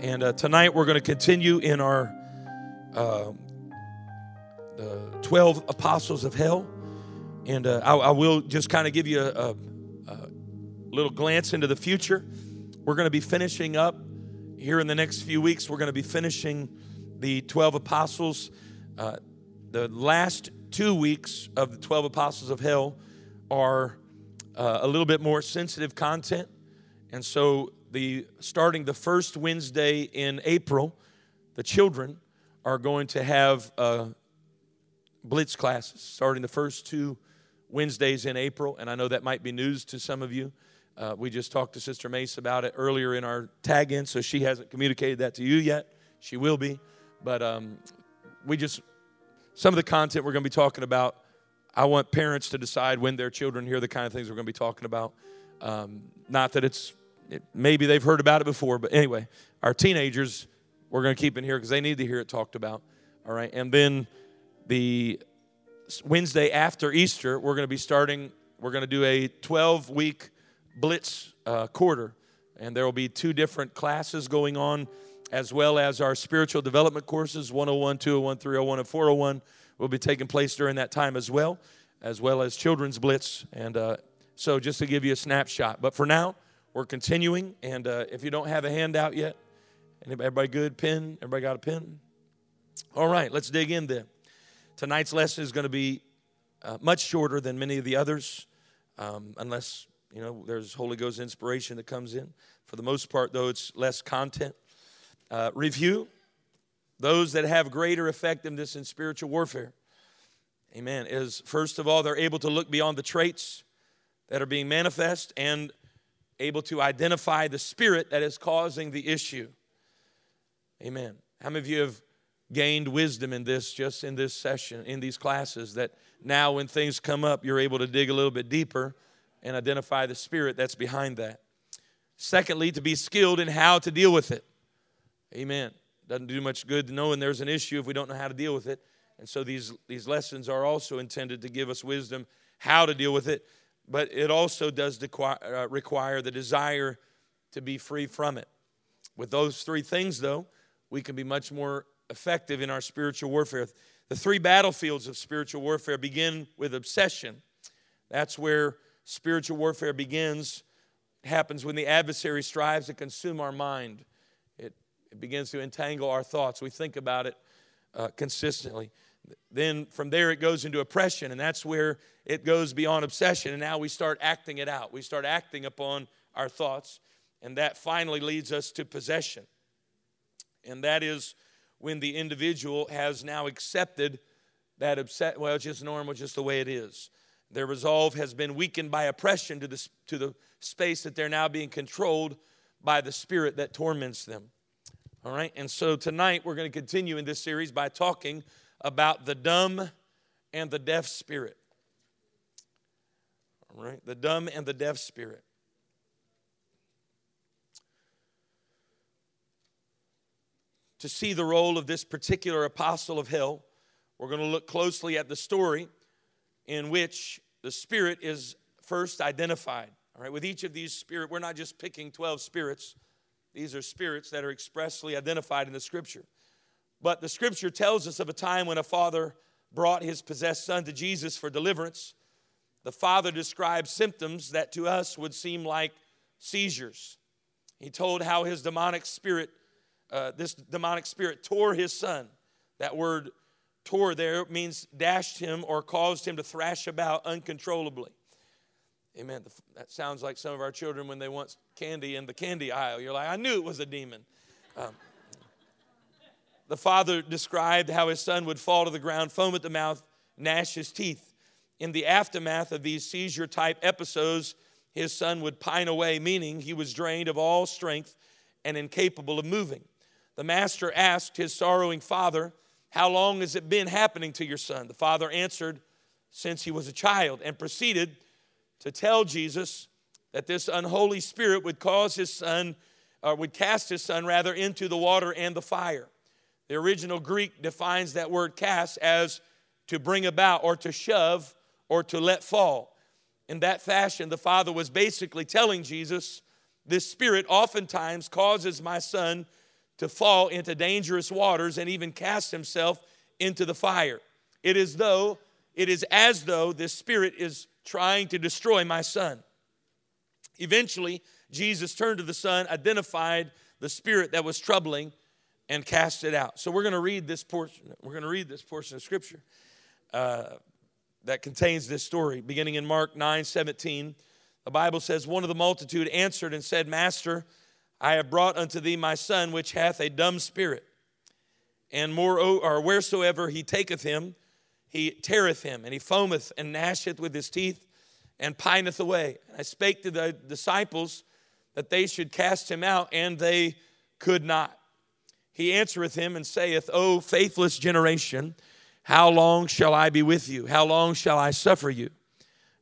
And uh, tonight we're going to continue in our uh, the 12 apostles of hell. And uh, I, I, will just kind of give you a, a, a, little glance into the future. We're going to be finishing up here in the next few weeks. We're going to be finishing the 12 apostles. Uh, the last two weeks of the 12 apostles of hell are uh, a little bit more sensitive content. And so the starting the first Wednesday in April, the children are going to have uh, blitz classes starting the first two Wednesdays in April, and I know that might be news to some of you. Uh, we just talked to Sister Mace about it earlier in our tag in, so she hasn't communicated that to you yet. She will be, but um, we just some of the content we're going to be talking about. I want parents to decide when their children hear the kind of things we're going to be talking about. Um, not that it's it, maybe they've heard about it before, but anyway, our teenagers, we're going to keep in here because they need to hear it talked about. All right. And then the Wednesday after Easter, we're going to be starting, we're going to do a 12 week blitz uh, quarter. And there will be two different classes going on, as well as our spiritual development courses 101, 201, 301, and 401 will be taking place during that time as well, as well as children's blitz. And uh, so, just to give you a snapshot. But for now, we're continuing, and uh, if you don't have a handout yet, everybody good? Pen? Everybody got a pen? All right, let's dig in then. Tonight's lesson is going to be uh, much shorter than many of the others, um, unless you know there's Holy Ghost inspiration that comes in. For the most part, though, it's less content. Uh, review those that have greater effectiveness in spiritual warfare. Amen. Is first of all, they're able to look beyond the traits that are being manifest and able to identify the spirit that is causing the issue. Amen. How many of you have gained wisdom in this, just in this session, in these classes, that now when things come up, you're able to dig a little bit deeper and identify the spirit that's behind that? Secondly, to be skilled in how to deal with it. Amen. Doesn't do much good knowing there's an issue if we don't know how to deal with it. And so these, these lessons are also intended to give us wisdom how to deal with it but it also does uh, require the desire to be free from it. With those three things, though, we can be much more effective in our spiritual warfare. The three battlefields of spiritual warfare begin with obsession. That's where spiritual warfare begins. It happens when the adversary strives to consume our mind. It, it begins to entangle our thoughts. We think about it uh, consistently. Then from there, it goes into oppression, and that's where it goes beyond obsession. And now we start acting it out. We start acting upon our thoughts, and that finally leads us to possession. And that is when the individual has now accepted that upset, well, it's just normal, just the way it is. Their resolve has been weakened by oppression to the, to the space that they're now being controlled by the spirit that torments them. All right, and so tonight we're going to continue in this series by talking about the dumb and the deaf spirit. All right, the dumb and the deaf spirit. To see the role of this particular apostle of hell, we're going to look closely at the story in which the spirit is first identified. All right, with each of these spirit, we're not just picking 12 spirits. These are spirits that are expressly identified in the scripture. But the scripture tells us of a time when a father brought his possessed son to Jesus for deliverance. The father described symptoms that to us would seem like seizures. He told how his demonic spirit, uh, this demonic spirit, tore his son. That word tore there means dashed him or caused him to thrash about uncontrollably. Amen. That sounds like some of our children when they want candy in the candy aisle. You're like, I knew it was a demon. Um, the father described how his son would fall to the ground, foam at the mouth, gnash his teeth. In the aftermath of these seizure type episodes, his son would pine away, meaning he was drained of all strength and incapable of moving. the master asked his sorrowing father, How long has it been happening to your son? The father answered, Since he was a child, and proceeded to tell Jesus that this unholy spirit would cause his son, or would cast his son rather, into the water and the fire. The original Greek defines that word cast as to bring about, or to shove, or to let fall. In that fashion, the father was basically telling Jesus, This spirit oftentimes causes my son to fall into dangerous waters and even cast himself into the fire. It is though it is as though this spirit is trying to destroy my son. Eventually, Jesus turned to the son, identified the spirit that was troubling, and cast it out. So we're going to read this portion. We're going to read this portion of scripture uh, that contains this story, beginning in Mark 9 17. The Bible says, One of the multitude answered and said, Master, I have brought unto thee my son, which hath a dumb spirit. And more, or wheresoever he taketh him, he teareth him, and he foameth and gnasheth with his teeth, and pineth away. And I spake to the disciples that they should cast him out, and they could not. He answereth him and saith, O faithless generation, how long shall I be with you? How long shall I suffer you?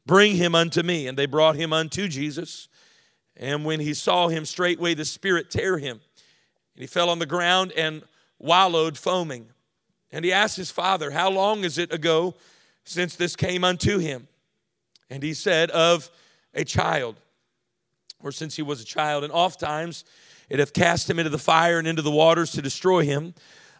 Bring him unto me. And they brought him unto Jesus. And when he saw him, straightway the Spirit tear him. And he fell on the ground and wallowed, foaming. And he asked his father, How long is it ago since this came unto him? And he said, Of a child, or since he was a child. And oft times it hath cast him into the fire and into the waters to destroy him.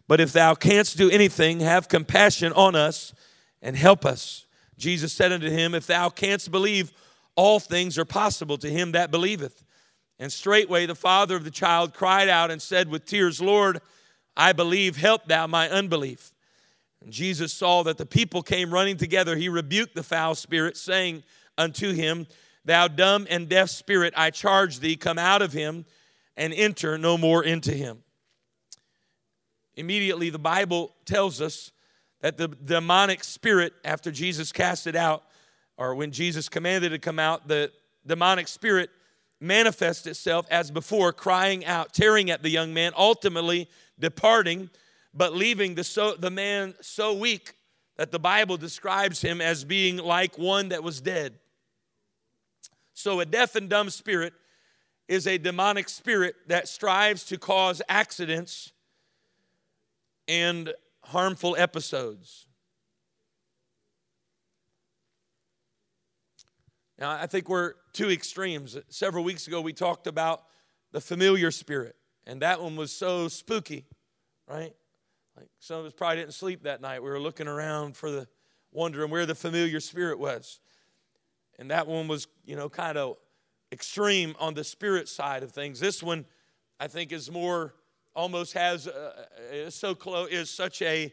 But if thou canst do anything, have compassion on us and help us. Jesus said unto him, If thou canst believe, all things are possible to him that believeth. And straightway the father of the child cried out and said with tears, Lord, I believe, help thou my unbelief. And Jesus saw that the people came running together. He rebuked the foul spirit, saying unto him, Thou dumb and deaf spirit, I charge thee, come out of him and enter no more into him. Immediately, the Bible tells us that the demonic spirit, after Jesus cast it out, or when Jesus commanded it to come out, the demonic spirit manifests itself as before, crying out, tearing at the young man, ultimately departing, but leaving the, so, the man so weak that the Bible describes him as being like one that was dead. So, a deaf and dumb spirit is a demonic spirit that strives to cause accidents and harmful episodes. Now, I think we're two extremes. Several weeks ago, we talked about the familiar spirit, and that one was so spooky, right? Like some of us probably didn't sleep that night. We were looking around for the, wondering where the familiar spirit was. And that one was, you know, kind of extreme on the spirit side of things. This one, I think, is more, almost has, uh, is so close, is such a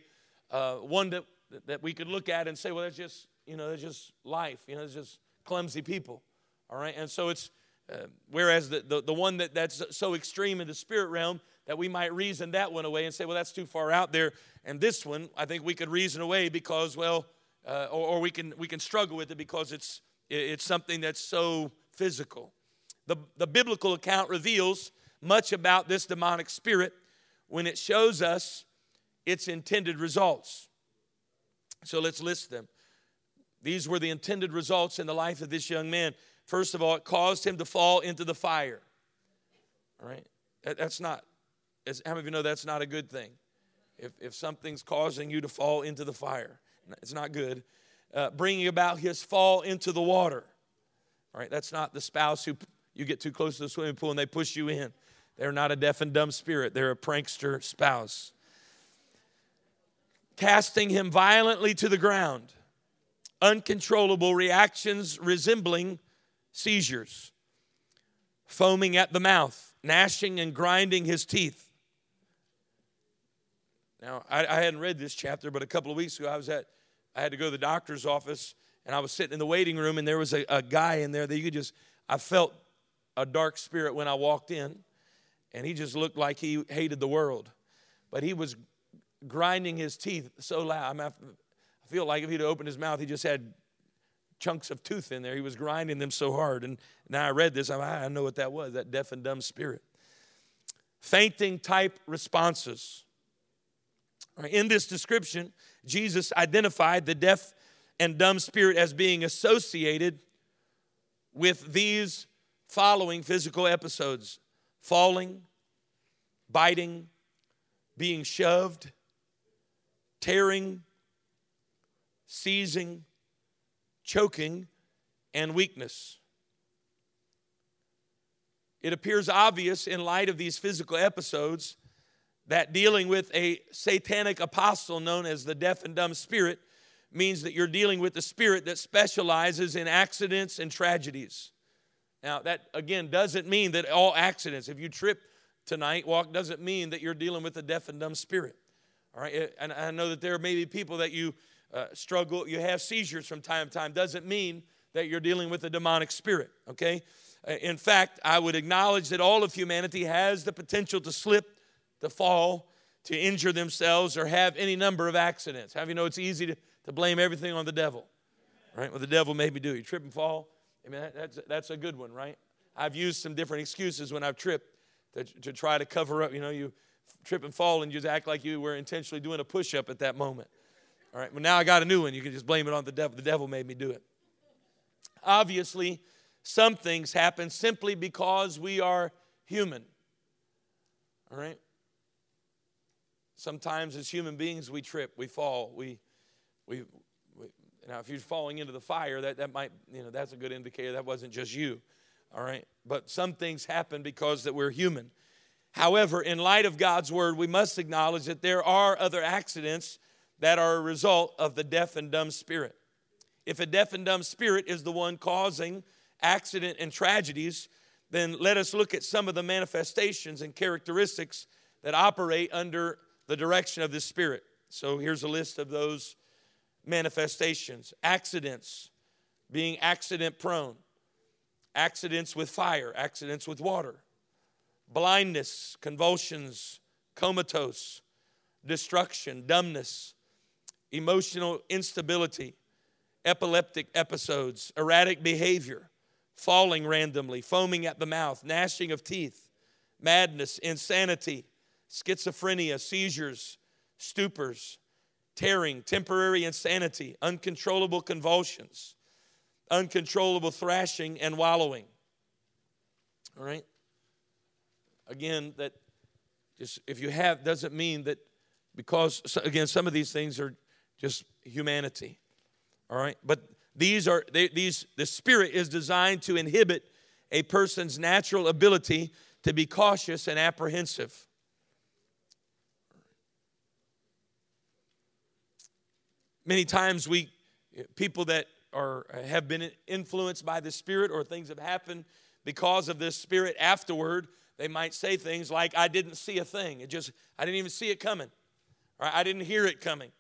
uh, one that, that we could look at and say, well, that's just, you know, that's just life. You know, it's just clumsy people. All right, and so it's uh, whereas the, the, the one that, that's so extreme in the spirit realm that we might reason that one away and say, well, that's too far out there. And this one, I think we could reason away because, well, uh, or, or, we can we can struggle with it because it's it's something that's so physical. The, the biblical account reveals much about this demonic spirit when it shows us its intended results. So let's list them. These were the intended results in the life of this young man. First of all, it caused him to fall into the fire. All right? That, that's not, how many of you know that's not a good thing? If, if something's causing you to fall into the fire, it's not good. Uh, bringing about his fall into the water. All right? That's not the spouse who you get too close to the swimming pool and they push you in. They're not a deaf and dumb spirit, they're a prankster spouse. Casting him violently to the ground uncontrollable reactions resembling seizures, foaming at the mouth, gnashing and grinding his teeth. Now, I, I, hadn't read this chapter, but a couple of weeks ago, I was at, I had to go to the doctor's office, and I was sitting in the waiting room, and there was a, a guy in there that you could just, I felt a dark spirit when I walked in, and he just looked like he hated the world. But he was grinding his teeth so loud. I, mean, I feel like if he'd opened his mouth, he just had chunks of tooth in there. He was grinding them so hard. And now I read this, I know what that was that deaf and dumb spirit. fainting type responses. In this description, Jesus identified the deaf and dumb spirit as being associated with these following physical episodes falling, biting, being shoved, tearing, seizing, choking, and weakness. It appears obvious in light of these physical episodes that dealing with a satanic apostle known as the deaf and dumb spirit means that you're dealing with the spirit that specializes in accidents and tragedies. Now, that again doesn't mean that all accidents, if you trip tonight, walk, doesn't mean that you're dealing with a deaf and dumb spirit. All right, and I know that there may be people that you uh, struggle, you have seizures from time to time, doesn't mean that you're dealing with a demonic spirit, okay? Uh, in fact, I would acknowledge that all of humanity has the potential to slip, to fall, to injure themselves, or have any number of accidents. Have you know it's easy to, to blame everything on the devil, right? Well, the devil made me do. You trip and fall. I mean, that, that's, that's a good one, right? I've used some different excuses when I've tripped to, to try to cover up. You know, you trip and fall and you just act like you were intentionally doing a push up at that moment. All right, well, now I got a new one. You can just blame it on the devil. The devil made me do it. Obviously, some things happen simply because we are human. All right? Sometimes as human beings, we trip, we fall, we, we, we, now if you're falling into the fire, that, that might, you know, that's a good indicator that wasn't just you. All right? But some things happen because that we're human. However, in light of God's word, we must acknowledge that there are other accidents that are a result of the deaf and dumb spirit. If a deaf and dumb spirit is the one causing accident and tragedies, then let us look at some of the manifestations and characteristics that operate under the direction of this spirit. So here's a list of those manifestations accidents, being accident prone, accidents with fire, accidents with water, blindness, convulsions, comatose, destruction, dumbness, emotional instability, epileptic episodes, erratic behavior, falling randomly, foaming at the mouth, gnashing of teeth, madness, insanity, schizophrenia, seizures, stupors, tearing, temporary insanity, uncontrollable convulsions, uncontrollable thrashing and wallowing. All right? Again, that just if you have doesn't mean that because again some of these things are just humanity. All right? But these are they, these the spirit is designed to inhibit a person's natural ability to be cautious and apprehensive. Many times we people that are have been influenced by the spirit or things have happened because of this spirit afterward, they might say things like I didn't see a thing. It just I didn't even see it coming. Or I didn't hear it coming.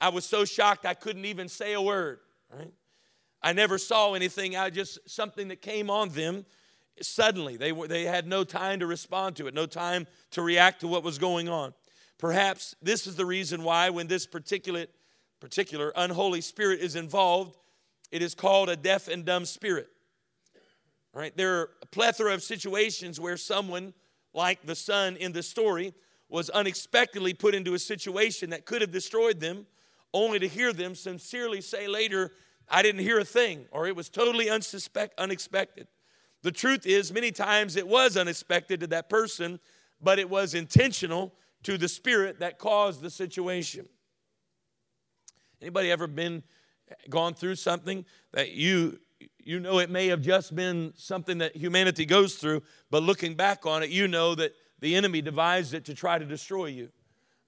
I was so shocked I couldn't even say a word. Right? I never saw anything. I just something that came on them suddenly. They were they had no time to respond to it, no time to react to what was going on. Perhaps this is the reason why when this particular particular unholy spirit is involved, it is called a deaf and dumb spirit. All right, there are a plethora of situations where someone like the son in the story was unexpectedly put into a situation that could have destroyed them, only to hear them sincerely say later, I didn't hear a thing, or it was totally unsuspect, unexpected. The truth is, many times it was unexpected to that person, but it was intentional to the spirit that caused the situation. Anybody ever been gone through something that you you know it may have just been something that humanity goes through, but looking back on it, you know that the enemy devised it to try to destroy you,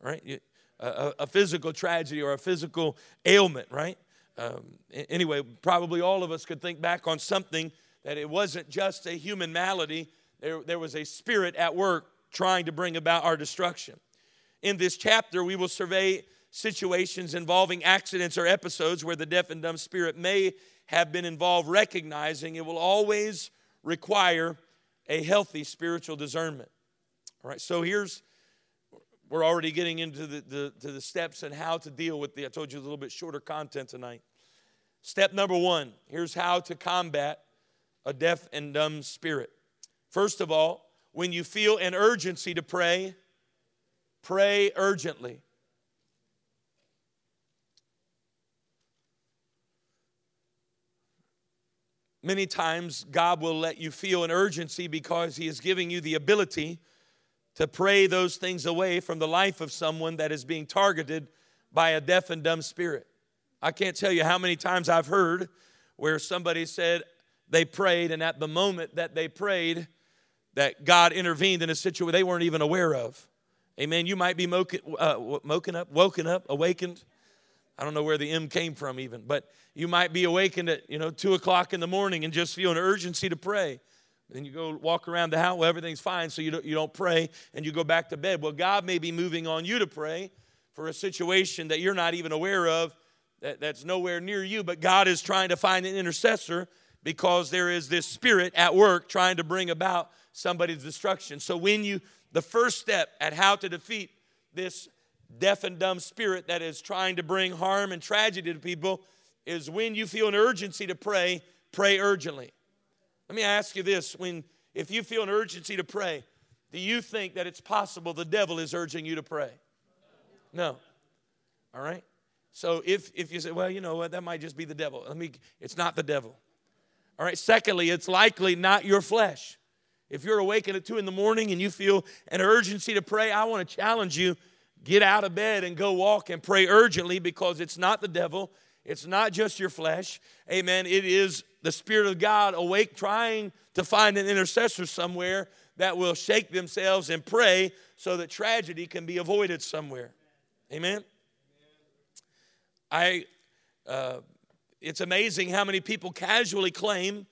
right? A, a physical tragedy or a physical ailment, right? Um, anyway, probably all of us could think back on something that it wasn't just a human malady, there, there was a spirit at work trying to bring about our destruction. In this chapter, we will survey situations involving accidents or episodes where the deaf and dumb spirit may have been involved, recognizing it will always require a healthy spiritual discernment. All right, so here's we're already getting into the, the, to the steps and how to deal with the. I told you a little bit shorter content tonight. Step number one here's how to combat a deaf and dumb spirit. First of all, when you feel an urgency to pray, pray urgently. Many times, God will let you feel an urgency because He is giving you the ability to pray those things away from the life of someone that is being targeted by a deaf and dumb spirit. I can't tell you how many times I've heard where somebody said they prayed, and at the moment that they prayed, that God intervened in a situation they weren't even aware of. Amen. You might be moken, uh, up, woken up, awakened. I don't know where the M came from even, but you might be awakened at you know two o'clock in the morning and just feel an urgency to pray. Then you go walk around the house, well, everything's fine, so you don't, you don't pray and you go back to bed. Well, God may be moving on you to pray for a situation that you're not even aware of, that, that's nowhere near you, but God is trying to find an intercessor because there is this spirit at work trying to bring about somebody's destruction. So, when you, the first step at how to defeat this deaf and dumb spirit that is trying to bring harm and tragedy to people is when you feel an urgency to pray, pray urgently. Let me ask you this when if you feel an urgency to pray, do you think that it's possible the devil is urging you to pray? No. All right? So if if you say, well, you know what, that might just be the devil. Let me it's not the devil. All right. Secondly, it's likely not your flesh. If you're awakened at two in the morning and you feel an urgency to pray, I want to challenge you get out of bed and go walk and pray urgently because it's not the devil. It's not just your flesh. Amen. It is the Spirit of God awake, trying to find an intercessor somewhere that will shake themselves and pray so that tragedy can be avoided somewhere. Amen. I uh, it's amazing how many people casually claim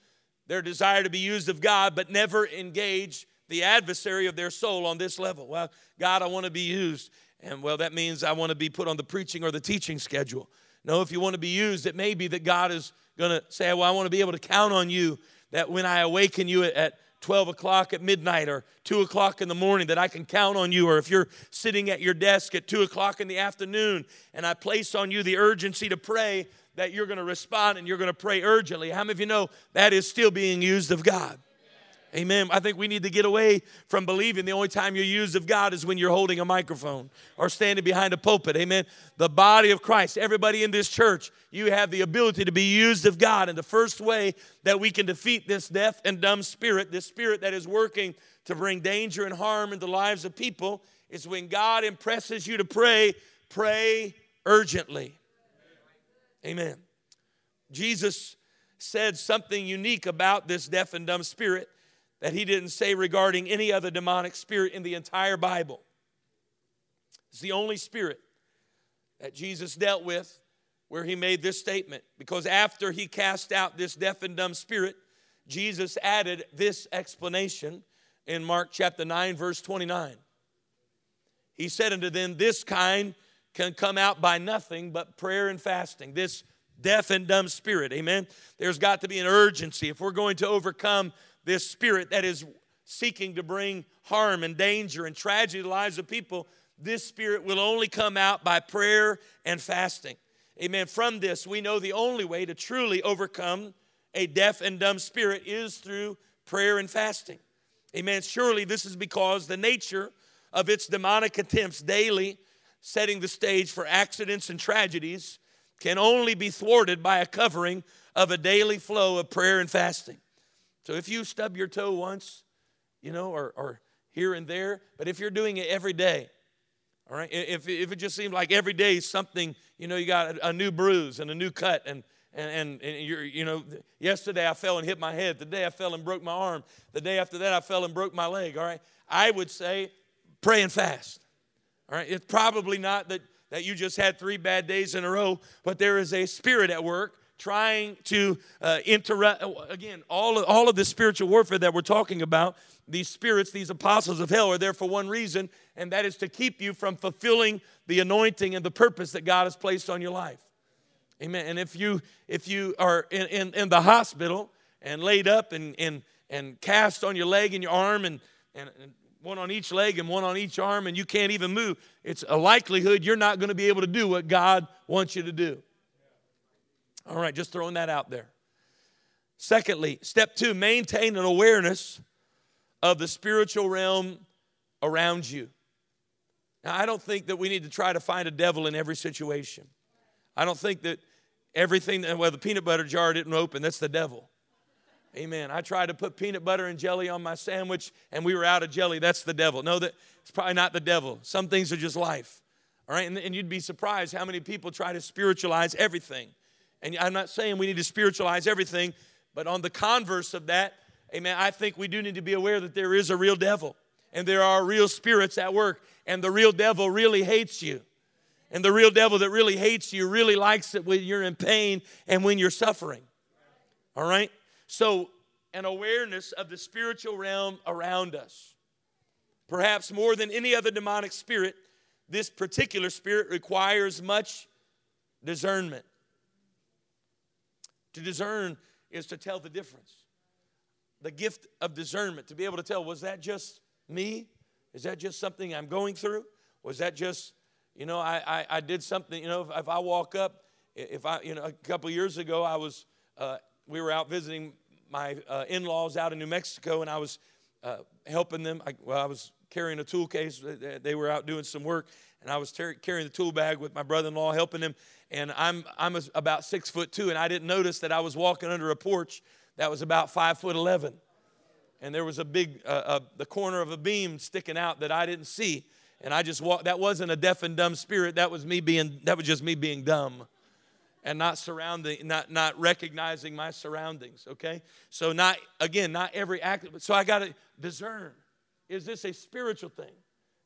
their desire to be used of God, but never engage the adversary of their soul on this level. Well, God, I want to be used. And well, that means I want to be put on the preaching or the teaching schedule. No, if you want to be used, it may be that God is going to say, Well, I want to be able to count on you that when I awaken you at 12 o'clock at midnight or 2 o'clock in the morning that I can count on you, or if you're sitting at your desk at 2 o'clock in the afternoon and I place on you the urgency to pray, that you're going to respond and you're going to pray urgently. How many of you know that is still being used of God? Amen. I think we need to get away from believing the only time you're used of God is when you're holding a microphone or standing behind a pulpit. Amen. The body of Christ, everybody in this church, you have the ability to be used of God. And the first way that we can defeat this deaf and dumb spirit, this spirit that is working to bring danger and harm into the lives of people, is when God impresses you to pray, pray urgently. Amen. Jesus said something unique about this deaf and dumb spirit that he didn't say regarding any other demonic spirit in the entire Bible. It's the only spirit that Jesus dealt with where he made this statement. Because after he cast out this deaf and dumb spirit, Jesus added this explanation in Mark chapter 9, verse 29. He said unto them, This kind can come out by nothing but prayer and fasting. This deaf and dumb spirit, amen? There's got to be an urgency. If we're going to overcome this spirit that is seeking to bring harm and danger and tragedy to the lives of people, this spirit will only come out by prayer and fasting. Amen. From this, we know the only way to truly overcome a deaf and dumb spirit is through prayer and fasting. Amen. Surely this is because the nature of its demonic attempts daily, setting the stage for accidents and tragedies, can only be thwarted by a covering of a daily flow of prayer and fasting. So if you stub your toe once, you know, or, or here and there, but if you're doing it every day, all right, if, if it just seems like every day something, you know, you got a, a new bruise and a new cut, and, and, and, and you're, you know, yesterday I fell and hit my head, the day I fell and broke my arm, the day after that I fell and broke my leg, all right, I would say pray and fast. All right, it's probably not that, that you just had three bad days in a row, but there is a spirit at work trying to uh, interrupt, again, all of, all of the spiritual warfare that we're talking about, these spirits, these apostles of hell, are there for one reason, and that is to keep you from fulfilling the anointing and the purpose that God has placed on your life. Amen. And if you if you are in, in, in the hospital and laid up and, and, and cast on your leg and your arm and, and, and one on each leg and one on each arm, and you can't even move, it's a likelihood you're not going to be able to do what God wants you to do. All right, just throwing that out there. Secondly, step two, maintain an awareness of the spiritual realm around you. Now, I don't think that we need to try to find a devil in every situation. I don't think that everything, well, the peanut butter jar didn't open, that's the devil. Amen. I tried to put peanut butter and jelly on my sandwich and we were out of jelly. That's the devil. No, that it's probably not the devil. Some things are just life. All right. And, and you'd be surprised how many people try to spiritualize everything. And I'm not saying we need to spiritualize everything, but on the converse of that, amen, I think we do need to be aware that there is a real devil and there are real spirits at work, and the real devil really hates you. And the real devil that really hates you really likes it when you're in pain and when you're suffering. All right? So, an awareness of the spiritual realm around us. Perhaps more than any other demonic spirit, this particular spirit requires much discernment. To discern is to tell the difference. The gift of discernment, to be able to tell, was that just me? Is that just something I'm going through? Was that just, you know, I, I, I did something, you know, if, if, I walk up, if I, you know, a couple years ago, I was, uh, we were out visiting my uh, in laws out in New Mexico, and I was uh, helping them. I, well, I was carrying a tool case. They were out doing some work, and I was ter- carrying the tool bag with my brother in law, helping him. And I'm, I'm about six foot two, and I didn't notice that I was walking under a porch that was about five foot 11 and there was a big, uh, uh, the corner of a beam sticking out that I didn't see. And I just walked, that wasn't a deaf and dumb spirit. That was me being, that was just me being dumb and not surrounding, not, not recognizing my surroundings, okay? So not, again, not every act, so I got to discern. Is this a spiritual thing?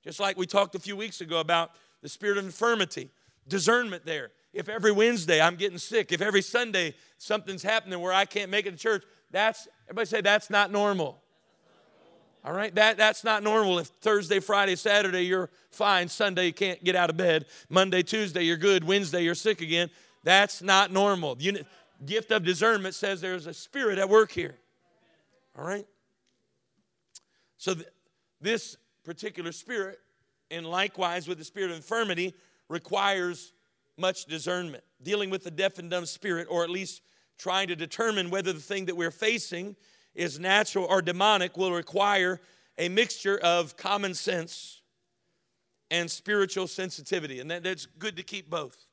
Just like we talked a few weeks ago about the spirit of infirmity, discernment there. If every Wednesday I'm getting sick, if every Sunday something's happening where I can't make it to church, that's, everybody say, that's not normal. All right, that, that's not normal. If Thursday, Friday, Saturday you're fine, Sunday you can't get out of bed, Monday, Tuesday you're good, Wednesday you're sick again, that's not normal. The gift of discernment says there's a spirit at work here. All right? So th- this particular spirit, and likewise with the spirit of infirmity, requires much discernment. Dealing with the deaf and dumb spirit, or at least trying to determine whether the thing that we're facing is natural or demonic will require a mixture of common sense and spiritual sensitivity. And that, that's good to keep both.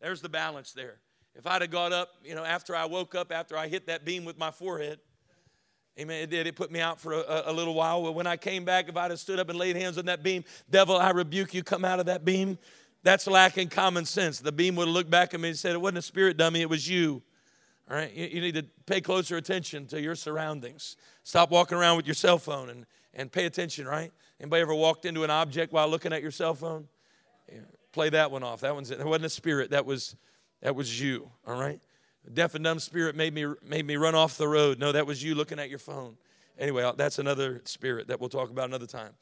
There's the balance there. If I'd have got up, you know, after I woke up, after I hit that beam with my forehead, amen, it did. It put me out for a, a little while. But when I came back, if I'd have stood up and laid hands on that beam, devil, I rebuke you, come out of that beam. That's lacking common sense. The beam would have looked back at me and said, It wasn't a spirit dummy, it was you. All right, you, you need to pay closer attention to your surroundings. Stop walking around with your cell phone and, and pay attention, right? Anybody ever walked into an object while looking at your cell phone? Yeah, play that one off. That one's that wasn't a spirit. That was that was you. All right. deaf and dumb spirit made me made me run off the road. No, that was you looking at your phone. Anyway, that's another spirit that we'll talk about another time.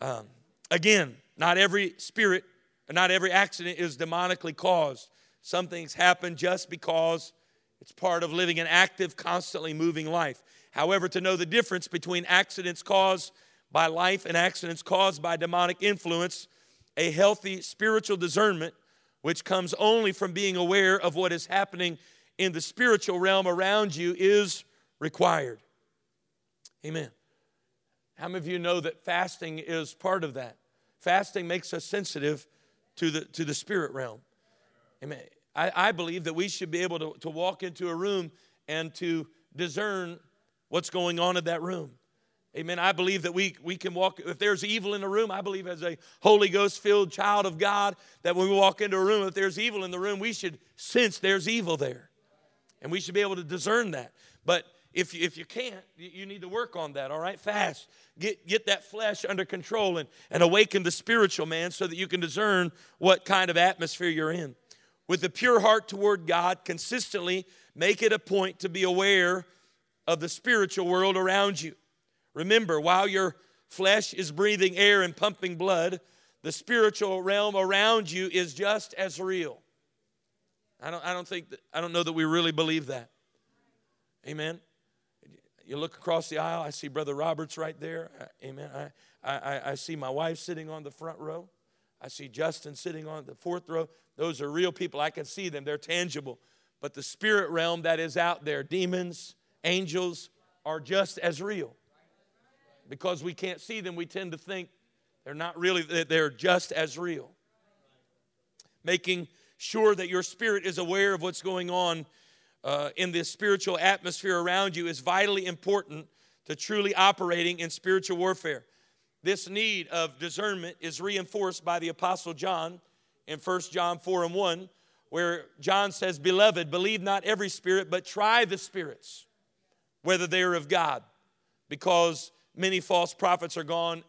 Um, again, not every spirit, not every accident is demonically caused. Some things happen just because it's part of living an active, constantly moving life. However, to know the difference between accidents caused by life and accidents caused by demonic influence, a healthy spiritual discernment, which comes only from being aware of what is happening in the spiritual realm around you, is required. Amen. How many of you know that fasting is part of that? Fasting makes us sensitive to the, to the spirit realm. Amen. I, I believe that we should be able to, to walk into a room and to discern what's going on in that room. Amen. I believe that we, we can walk, if there's evil in the room, I believe as a Holy Ghost filled child of God, that when we walk into a room, if there's evil in the room, we should sense there's evil there. And we should be able to discern that. But if you, if you can't, you need to work on that, all right? Fast. Get, get that flesh under control and, and awaken the spiritual man so that you can discern what kind of atmosphere you're in with a pure heart toward God, consistently make it a point to be aware of the spiritual world around you. Remember, while your flesh is breathing air and pumping blood, the spiritual realm around you is just as real. I don't, I don't think that, I don't know that we really believe that. Amen. You look across the aisle, I see Brother Roberts right there. Uh, amen. I, I, I see my wife sitting on the front row. I see Justin sitting on the fourth row. Those are real people. I can see them, they're tangible. But the spirit realm that is out there, demons, angels, are just as real. Because we can't see them, we tend to think they're not really, they're just as real. Making sure that your spirit is aware of what's going on uh, in this spiritual atmosphere around you is vitally important to truly operating in spiritual warfare. This need of discernment is reinforced by the Apostle John in 1 John 4 and 1, where John says, Beloved, believe not every spirit, but try the spirits, whether they are of God, because many false prophets are gone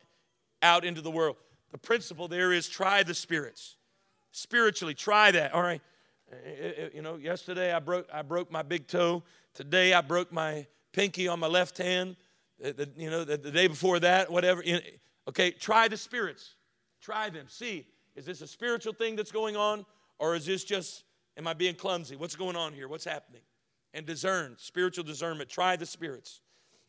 out into the world. The principle there is try the spirits. Spiritually, try that. All right. You know, yesterday I broke I broke my big toe. Today I broke my pinky on my left hand. The, the, you know, the, the, day before that, whatever. Okay, try the spirits. Try them. See, is this a spiritual thing that's going on, or is this just, am I being clumsy? What's going on here? What's happening? And discern, spiritual discernment. Try the spirits.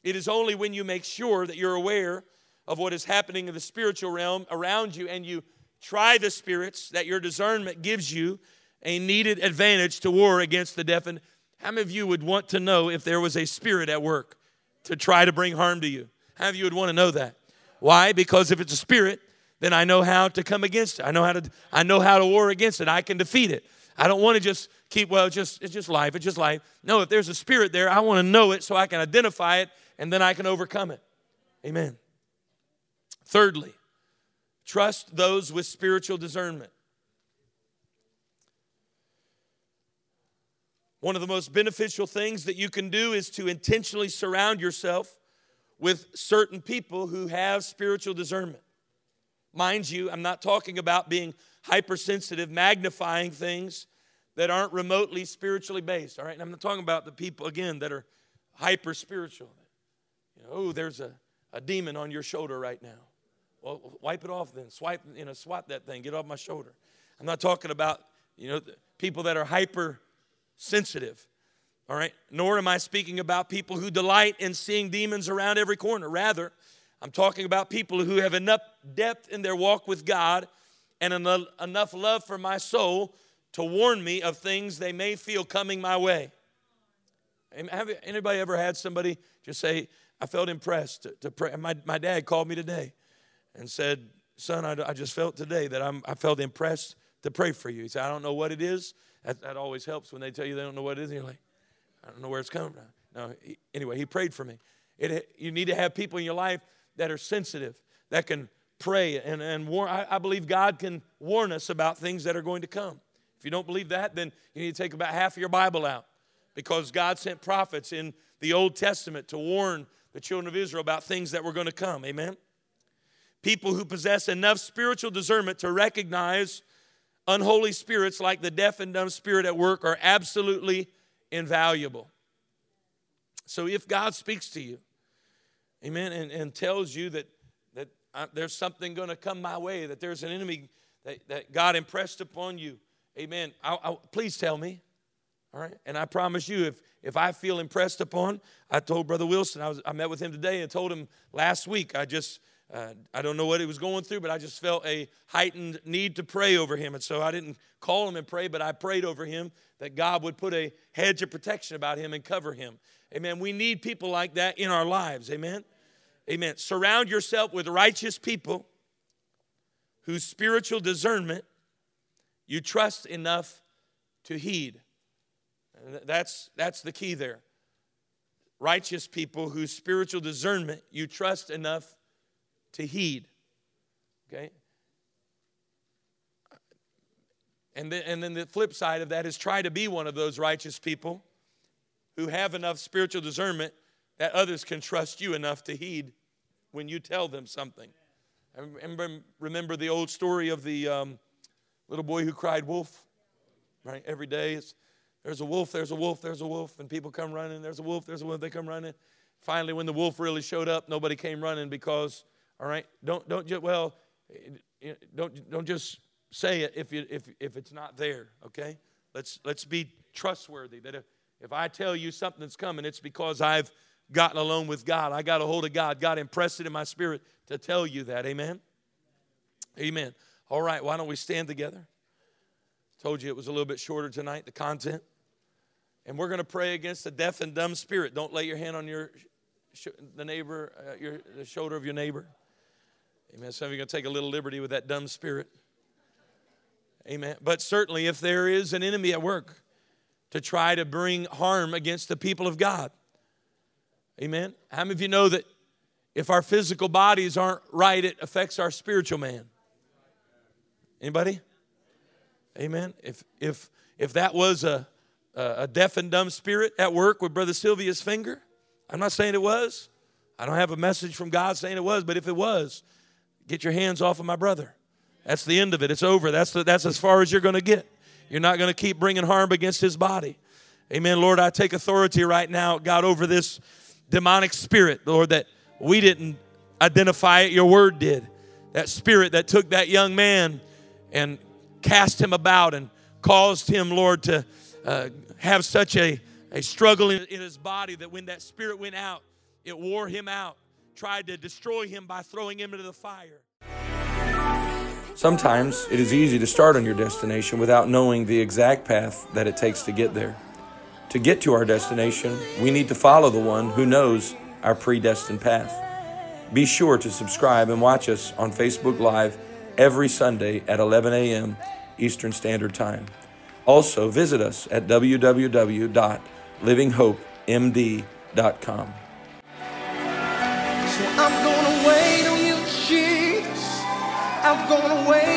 It is only when you make sure that you're aware of what is happening in the spiritual realm around you and you try the spirits that your discernment gives you a needed advantage to war against the deaf. And how many of you would want to know if there was a spirit at work to try to bring harm to you? How many of you would want to know that? Why? Because if it's a spirit, then I know how to come against it. I know how to I know how to war against it. I can defeat it. I don't want to just keep well, it's just it's just life. It's just life. No, if there's a spirit there, I want to know it so I can identify it and then I can overcome it. Amen. Thirdly, trust those with spiritual discernment. One of the most beneficial things that you can do is to intentionally surround yourself with certain people who have spiritual discernment. Mind you, I'm not talking about being hypersensitive, magnifying things that aren't remotely spiritually based. All right, and I'm not talking about the people again that are hyper spiritual. You know, oh, there's a, a demon on your shoulder right now. Well, wipe it off then. Swipe, you know, swat that thing. Get off my shoulder. I'm not talking about, you know, people that are hyper sensitive. All right? Nor am I speaking about people who delight in seeing demons around every corner. Rather, I'm talking about people who have enough depth in their walk with God and enough love for my soul to warn me of things they may feel coming my way. Have anybody ever had somebody just say, I felt impressed to, to pray? My, my dad called me today and said, Son, I, I just felt today that I'm, I felt impressed to pray for you. He said, I don't know what it is, that, that always helps when they tell you they don't know what it is. And you're like, I don't know where it's coming from. No, he, anyway, he prayed for me. It, you need to have people in your life that are sensitive, that can pray and, and warn. I, I believe God can warn us about things that are going to come. If you don't believe that, then you need to take about half of your Bible out because God sent prophets in the Old Testament to warn the children of Israel about things that were going to come. Amen? People who possess enough spiritual discernment to recognize unholy spirits like the deaf and dumb spirit at work are absolutely invaluable. So if God speaks to you, amen, and, and tells you that, that I, there's something going to come my way, that there's an enemy that, that God impressed upon you, amen, I, I, please tell me. All right. And I promise you, if, if I feel impressed upon, I told Brother Wilson, I, was, I met with him today and told him last week, I just uh, I don't know what he was going through, but I just felt a heightened need to pray over him. And so I didn't call him and pray, but I prayed over him that God would put a hedge of protection about him and cover him. Amen. We need people like that in our lives. Amen. Amen. Surround yourself with righteous people whose spiritual discernment you trust enough to heed. That's, that's the key there. Righteous people whose spiritual discernment you trust enough to heed. Okay? And then, and then the flip side of that is try to be one of those righteous people who have enough spiritual discernment that others can trust you enough to heed when you tell them something. I remember, the old story of the um, little boy who cried wolf, right? Every day it's, there's a wolf, there's a wolf, there's a wolf, and people come running, there's a wolf, there's a wolf, they come running. Finally, when the wolf really showed up, nobody came running because all right? Don't, don't just, well, don't, don't just say it if, you, if, if it's not there, okay? Let's, let's be trustworthy that if, if I tell you something's coming, it's because I've gotten alone with God. I got a hold of God. God impressed it in my spirit to tell you that. Amen? Amen. All right, why don't we stand together? Told you it was a little bit shorter tonight, the content. And we're going to pray against the deaf and dumb spirit. Don't lay your hand on your the neighbor, uh, your, the shoulder of your neighbor. Amen. Some of you are going to take a little liberty with that dumb spirit. Amen. But certainly, if there is an enemy at work to try to bring harm against the people of God, amen. How many of you know that if our physical bodies aren't right, it affects our spiritual man? Anybody? Amen. If if if that was a a deaf and dumb spirit at work with Brother Sylvia's finger, I'm not saying it was. I don't have a message from God saying it was, but if it was, get your hands off of my brother. That's the end of it. It's over. That's, the, that's as far as you're going to get. You're not going to keep bringing harm against his body. Amen. Lord, I take authority right now, God, over this demonic spirit, Lord, that we didn't identify it, your word did. That spirit that took that young man and cast him about and caused him, Lord, to uh, have such a a struggle in, in his body that when that spirit went out, it wore him out, tried to destroy him by throwing him into the fire. Sometimes it is easy to start on your destination without knowing the exact path that it takes to get there. To get to our destination, we need to follow the one who knows our predestined path. Be sure to subscribe and watch us on Facebook Live every Sunday at 11 a.m. Eastern Standard Time. Also, visit us at www I'm gonna wait